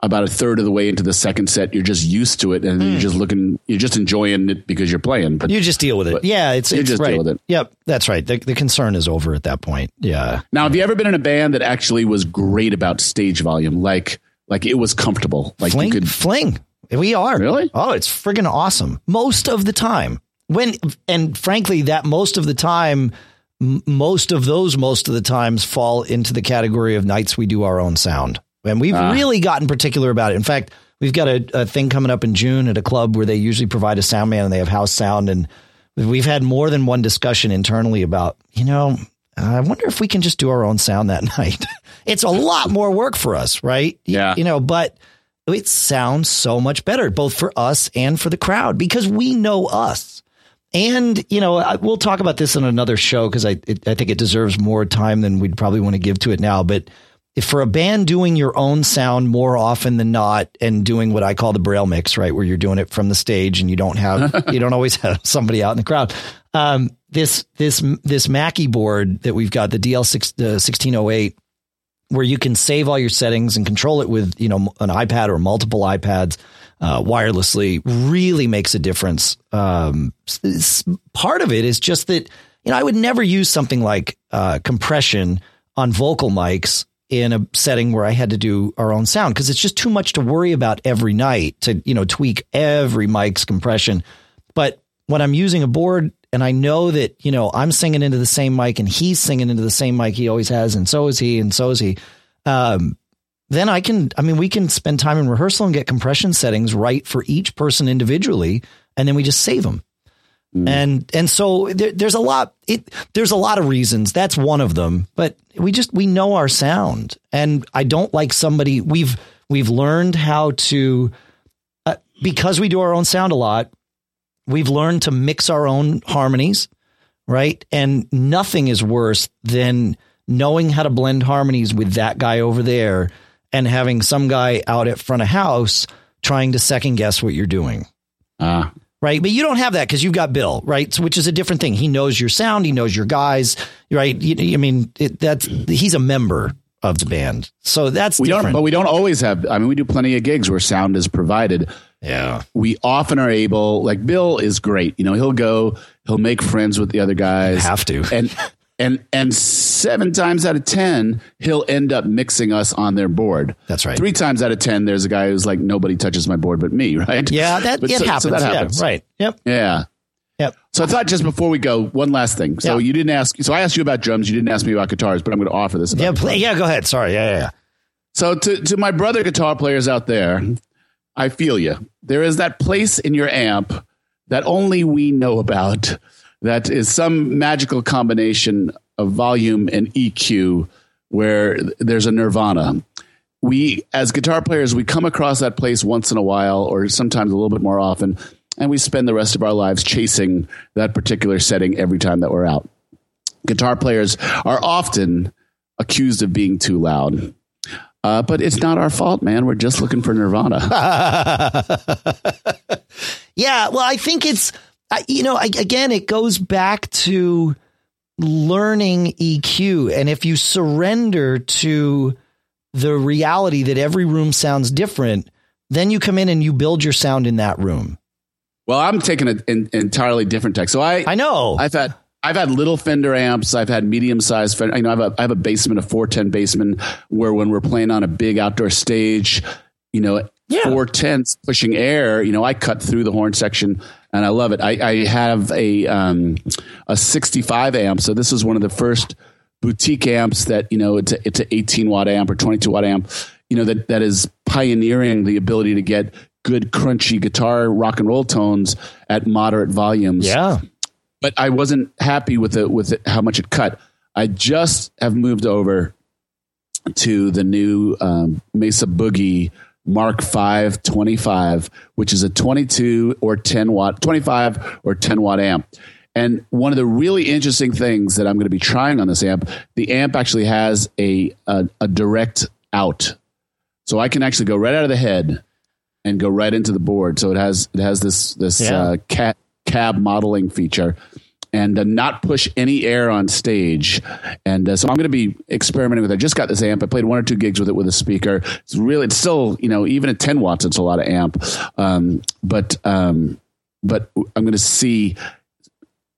about a third of the way into the second set, you're just used to it, and mm. you're just looking, you're just enjoying it because you're playing. But you just deal with it. Yeah, it's you it's just right. deal with it. Yep, that's right. The, the concern is over at that point. Yeah. Now, have you ever been in a band that actually was great about stage volume, like like it was comfortable, like fling, you could fling. We are. Really? Oh, it's friggin' awesome. Most of the time. When and frankly, that most of the time, m- most of those most of the times fall into the category of nights we do our own sound. And we've Ah. really gotten particular about it. In fact, we've got a, a thing coming up in June at a club where they usually provide a sound man and they have house sound. And we've had more than one discussion internally about, you know, I wonder if we can just do our own sound that night. it's a lot more work for us, right? Yeah. You know, but it sounds so much better, both for us and for the crowd, because we know us. And you know, I- we'll talk about this in another show because I it, I think it deserves more time than we'd probably want to give to it now. But if for a band doing your own sound more often than not, and doing what I call the braille mix, right, where you're doing it from the stage and you don't have you don't always have somebody out in the crowd. Um, this this this Mackie board that we've got the DL six the sixteen oh eight where you can save all your settings and control it with you know an iPad or multiple iPads uh, wirelessly really makes a difference. Um, part of it is just that you know I would never use something like uh, compression on vocal mics in a setting where I had to do our own sound because it's just too much to worry about every night to you know tweak every mic's compression. But when I'm using a board and I know that, you know, I'm singing into the same mic and he's singing into the same mic he always has, and so is he, and so is he, um, then I can, I mean, we can spend time in rehearsal and get compression settings right for each person individually, and then we just save them. And and so there, there's a lot. It there's a lot of reasons. That's one of them. But we just we know our sound, and I don't like somebody. We've we've learned how to uh, because we do our own sound a lot. We've learned to mix our own harmonies, right? And nothing is worse than knowing how to blend harmonies with that guy over there and having some guy out at front of house trying to second guess what you're doing. Ah, Right. But you don't have that because you've got Bill, right? So, which is a different thing. He knows your sound. He knows your guys, right? You, I mean, it, that's, he's a member of the band. So that's we different. don't, but we don't always have. I mean, we do plenty of gigs where sound is provided. yeah. We often are able. Like Bill is great. You know, he'll go, he'll make friends with the other guys. Have to. and and and seven times out of ten, he'll end up mixing us on their board. That's right. Three times out of ten, there's a guy who's like, nobody touches my board but me, right? Yeah. That, But it so- so happens. Yeah. Right. Yep. Yeah. Yep. So I thought just before we go, one last thing. So Yeah. you didn't ask. So I asked you about drums. You didn't ask me about guitars, but I'm going to offer this. about Yeah. Play, yeah. Go ahead. Sorry. Yeah. Yeah. yeah. So to to my brother guitar players out there, I feel you. There is that place in your amp that only we know about. That is some magical combination of volume and EQ where there's a nirvana. We as guitar players, we come across that place once in a while or sometimes a little bit more often and we spend the rest of our lives chasing that particular setting every time that we're out. Guitar players are often accused of being too loud. Uh, but it's not our fault, man. We're just looking for Nirvana. Yeah, well, I think it's I- you know I, again it goes back to learning EQ, and if you surrender to the reality that every room sounds different, then you come in and you build your sound in that room. well, I'm taking an, an entirely different tech. So I, I know. I've had I've had little Fender amps. I've had medium sized Fender. You know, I have a I have a Bassman, a 410 Bassman, where when we're playing on a big outdoor stage, you know, Yeah. 410s pushing air. You know, I cut through the horn section, and I love it. I, I have a um, a 65 amp. So this is one of the first boutique amps that you know it's a, it's an 18 watt amp or 22 watt amp. You know that that is pioneering the ability to get good crunchy guitar rock and roll tones at moderate volumes yeah. but I wasn't happy with it with it, how much it cut. I just have moved over to the new um, Mesa Boogie Mark V 25, which is a 22 or 10 watt, 25 or 10 watt amp. And one of the really interesting things that I'm going to be trying on this amp, the amp actually has a, a, a direct out. So I can actually go right out of the head and go right into the board. So it has it has this this Yeah. uh, cat cab modeling feature and uh, not push any air on stage. And uh, so I'm going to be experimenting with it. I just got this amp. I played one or two gigs with it with a speaker. It's really, it's still, you know, even at 10 watts, it's a lot of amp. Um, but, um, but I'm going to see.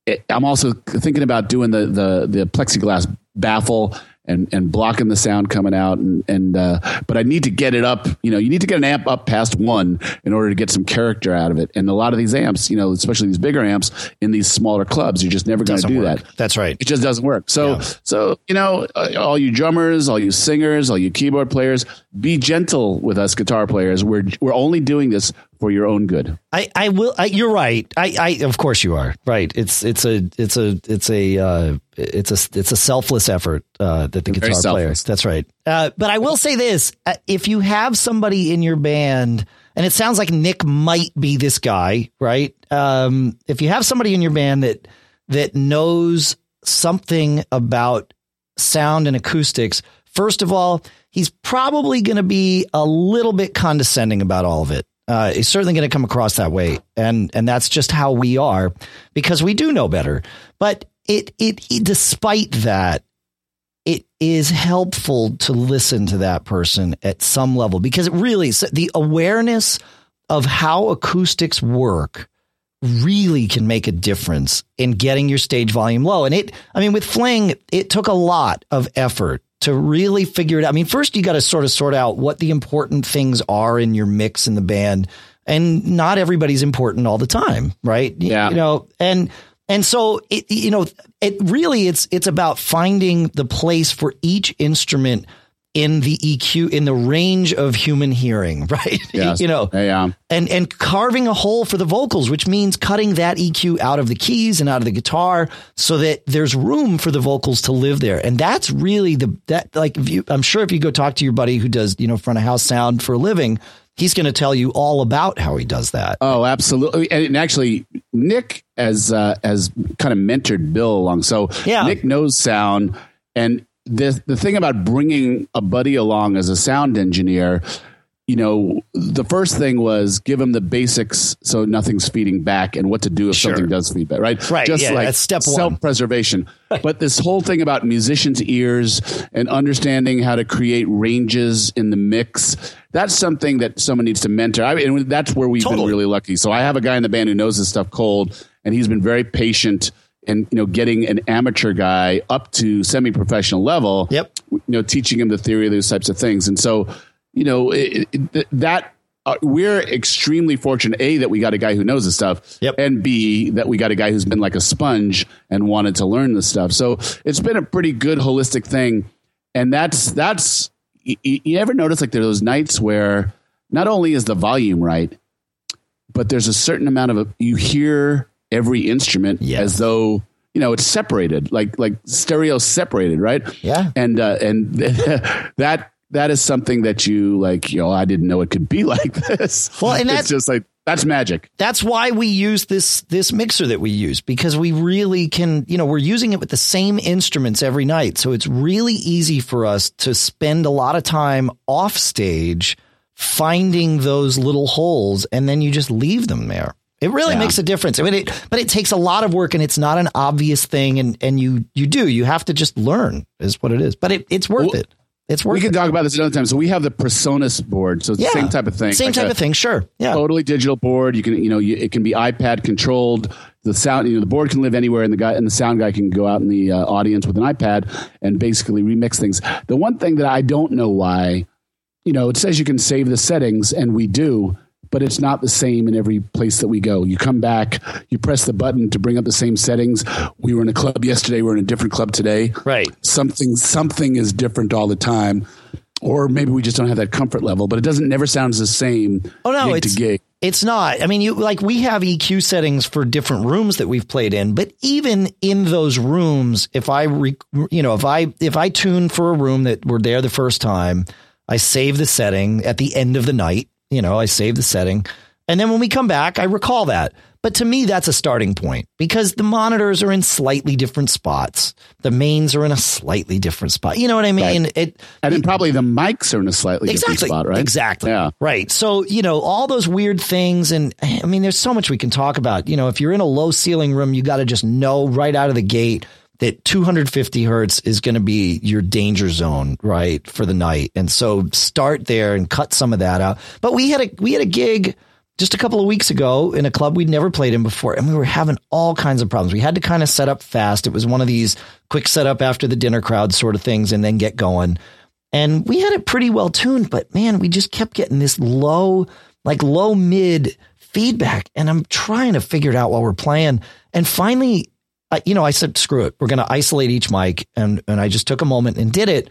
It, I'm also thinking about doing the, the, the plexiglass baffle and and blocking the sound coming out and and uh, but I need to get it up. You know, you need to get an amp up past one in order to get some character out of it. And a lot of these amps, you know, especially these bigger amps in these smaller clubs, you're just never going to do work. that. That's right. It just doesn't work. So Yeah. so you know, uh, all you drummers, all you singers, all you keyboard players, be gentle with us guitar players. We're we're only doing this for your own good. I, I will. I, you're right. I, I, of course you are right. It's, it's a, it's a, it's a, uh, it's a, it's a selfless effort uh, that the Very guitar player. selfless. That's right. Uh, but I will say this: uh, if you have somebody in your band, and it sounds like Nick might be this guy, right? Um, if you have somebody in your band that that knows something about sound and acoustics, first of all, he's probably going to be a little bit condescending about all of it. Uh, he's certainly going to come across that way, and and that's just how we are because we do know better. But it it, it despite that, it is helpful to listen to that person at some level because it really the awareness of how acoustics work really can make a difference in getting your stage volume low. And it, I mean, with Fling, it took a lot of effort to really figure it out. I mean, first you got to sort of sort out what the important things are in your mix in the band. And not everybody's important all the time, right? Yeah. You know, and, and so it, you know, it really, it's, it's about finding the place for each instrument in the EQ, in the range of human hearing, right? Yes. you know, yeah. and and carving a hole for the vocals, which means cutting that EQ out of the keys and out of the guitar, so that there's room for the vocals to live there. And that's really the that like if you, I'm sure if you go talk to your buddy who does you know front of house sound for a living, he's going to tell you all about how he does that. Oh, absolutely. And, actually, Nick has uh, has kind of mentored Bill along. So Yeah. Nick knows sound, and the the thing about bringing a buddy along as a sound engineer. You know, the first thing was give him the basics so nothing's feeding back and what to do if Sure. something does feed back, right? Right, Just yeah, like that's step one. self preservation. But this whole thing about musicians' ears and understanding how to create ranges in the mix, that's something that someone needs to mentor. I mean, and that's where we've Totally. been really lucky. So I have a guy in the band who knows this stuff cold, and he's been very patient and you know getting an amateur guy up to semi-professional level. Yep. You know, teaching him the theory of those types of things, and so you know it, it, that. Uh, we're extremely fortunate, a that we got a guy who knows this stuff, Yep. and b that we got a guy who's been like a sponge and wanted to learn this stuff. So it's been a pretty good holistic thing, and that's that's you, you ever notice like there are those nights where not only is the volume right, but there's a certain amount of you hear every instrument Yes. as though you know it's separated, like like stereo separated, right? Yeah. and uh, and that that is something that you like. You know, I didn't know it could be like this. Well, and it's that's- just like that's magic. that's why we use this this mixer that we use because we really can you know we're using it with the same instruments every night so it's really easy for us to spend a lot of time off stage finding those little holes and then you just leave them there it really Yeah. makes a difference I mean it but it takes a lot of work and it's not an obvious thing and and you you do you have to just learn is what it is but it, it's worth Well, it it's worth it. We can it talk about this another time. So we have the Presonus board. So it's yeah the same type of thing. same Like type of thing sure yeah Totally digital board. You can, you know, you, it can be iPad controlled. The sound, you know, the board can live anywhere, and the guy and the sound guy can go out in the uh, audience with an iPad and basically remix things. The one thing that I don't know why, you know, it says you can save the settings, and we do, but it's not the same in every place that we go. You come back, you press the button to bring up the same settings. We were in a club yesterday. We're in a different club today. right Something something is different all the time. Or maybe we just don't have that comfort level, but it doesn't never sounds the same. Oh no, gig it's to gig. it's not. I mean, you like we have EQ settings for different rooms that we've played in, but even in those rooms, if I re, you know, if I if I tune for a room that we're there the first time, I save the setting at the end of the night, you know, I save the setting. And then when we come back, I recall that. But to me, that's a starting point because the monitors are in slightly different spots. The mains are in a slightly different spot. You know what I mean? Right. It And then probably the mics are in a slightly different exactly spot, right? exactly Yeah. right so you know all those weird things and i mean there's so much we can talk about you know if you're in a low ceiling room you got to just know right out of the gate that 250 hertz is going to be your danger zone right for the night and so start there and cut some of that out but we had a we had a gig just a couple of weeks ago in a club we'd never played in before, and we were having all kinds of problems. We had to kind of set up fast. It was one of these quick setup after the dinner crowd sort of things, and then get going. And we had it pretty well tuned, but man, we just kept getting this low, like low mid feedback. And I'm trying to figure it out while we're playing. And finally, you know, I said, screw it. We're going to isolate each mic. And, and I just took a moment and did it.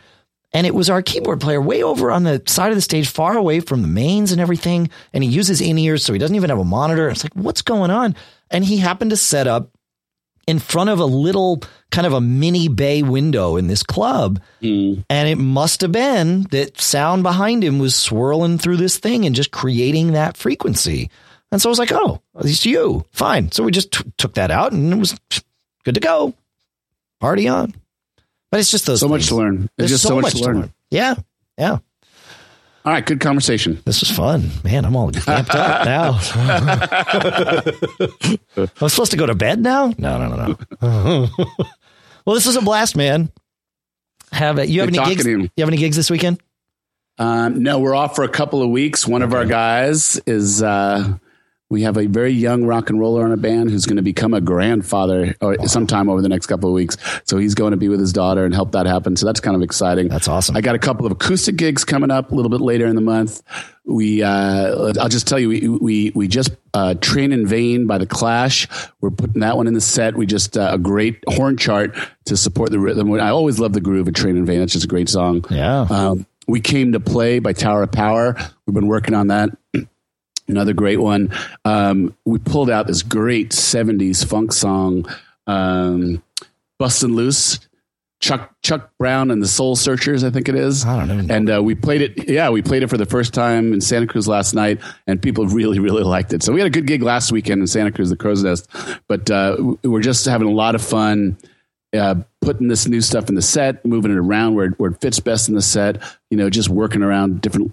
And it was our keyboard player way over on the side of the stage, far away from the mains and everything. And he uses in ears, so he doesn't even have a monitor. It's like, what's going on? And he happened to set up in front of a little kind of a mini bay window in this club. Mm. And it must have been that sound behind him was swirling through this thing and just creating that frequency. And so I was like, oh, it's you. Fine. So we just t- took that out and it was good to go. Party on. But it's just those. So things. much to learn. There's just so, so much, much, to learn. learn. Yeah. Yeah. All right, good conversation. This was fun. Man, I'm all amped up now. I'm supposed to go to bed now? No, no, no, no. well, this was a blast, man. Have it. You have good any gigs? You have any gigs this weekend? Um, no, we're off for a couple of weeks. One okay. of our guys is uh, we have a very young rock and roller on a band who's going to become a grandfather or wow. sometime over the next couple of weeks. So he's going to be with his daughter and help that happen. So that's kind of exciting. That's awesome. I got a couple of acoustic gigs coming up a little bit later in the month. We, uh, I'll just tell you, we, we, we just, uh, Train in Vain by The Clash. We're putting that one in the set. We just, uh, a great horn chart to support the rhythm. I always love the groove of Train in Vain. It's just a great song. Yeah. Um, we came to play by Tower of Power. We've been working on that another great one. Um, we pulled out this great 70s funk song, um, Bustin' Loose. Chuck Chuck Brown and the Soul Searchers, I think it is. I don't know. And uh, we played it. Yeah, we played it for the first time in Santa Cruz last night, and people really, really liked it. So we had a good gig last weekend in Santa Cruz, the Crow's Nest. But uh, we're just having a lot of fun uh, putting this new stuff in the set, moving it around where, where it fits best in the set, you know, just working around different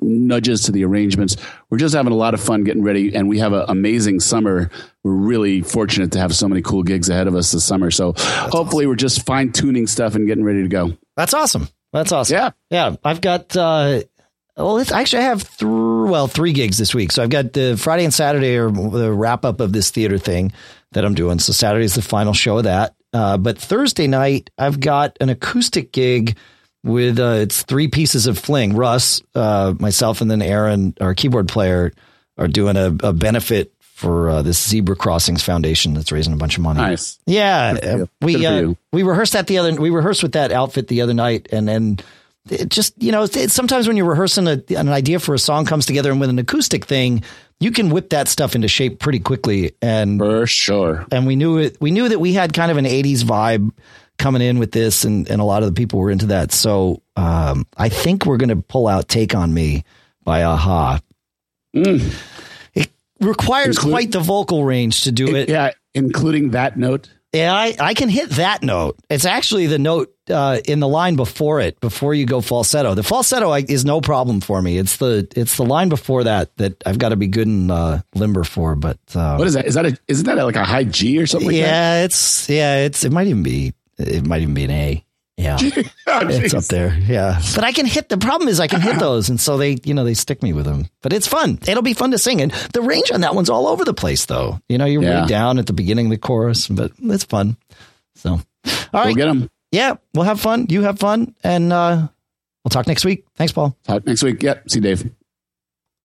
nudges to the arrangements. We're just having a lot of fun getting ready, and we have an amazing summer. We're really fortunate to have so many cool gigs ahead of us this summer. So That's hopefully, awesome. we're just fine tuning stuff and getting ready to go. That's awesome. That's awesome. Yeah. Yeah. I've got, uh, well, actually, I have th- well three gigs this week. So I've got the Friday and Saturday are the wrap up of this theater thing that I'm doing. So Saturday is the final show of that. Uh, but Thursday night, I've got an acoustic gig with uh, it's three pieces of fling. Russ, uh, myself, and then Aaron, our keyboard player, are doing a, a benefit for uh, this Zebra Crossings Foundation that's raising a bunch of money. Nice. Yeah, we uh, we rehearsed that the other. We rehearsed with that outfit the other night, and then it just you know it, sometimes when you're rehearsing a, an idea for a song comes together, and with an acoustic thing, you can whip that stuff into shape pretty quickly. And for sure. And we knew it. We knew that we had kind of an '80s vibe coming in with this, and and a lot of the people were into that. So um, I think we're going to pull out "Take on Me" by a-ha. Mm. It requires quite the vocal range to do it. Yeah, including that note. Yeah, I, I can hit that note. It's actually the note uh, in the line before it, before you go falsetto. The falsetto is no problem for me. It's the it's the line before that that I've got to be good and uh, limber for. But uh, what is that? Is that a, isn't that like a high G or something? yeah, like it's yeah, it's it might even be it might even be an A. Yeah, oh, it's up there. Yeah, but I can hit. The problem is I can hit those, and so they, you know, they stick me with them. But it's fun. It'll be fun to sing, and the range on that one's all over the place, though. You know, you're yeah. way down at the beginning of the chorus, but it's fun. So, all right, we'll get them. Yeah, we'll have fun. You have fun, and uh, we'll talk next week. Thanks, Paul. Talk next week. Yep. See you, Dave.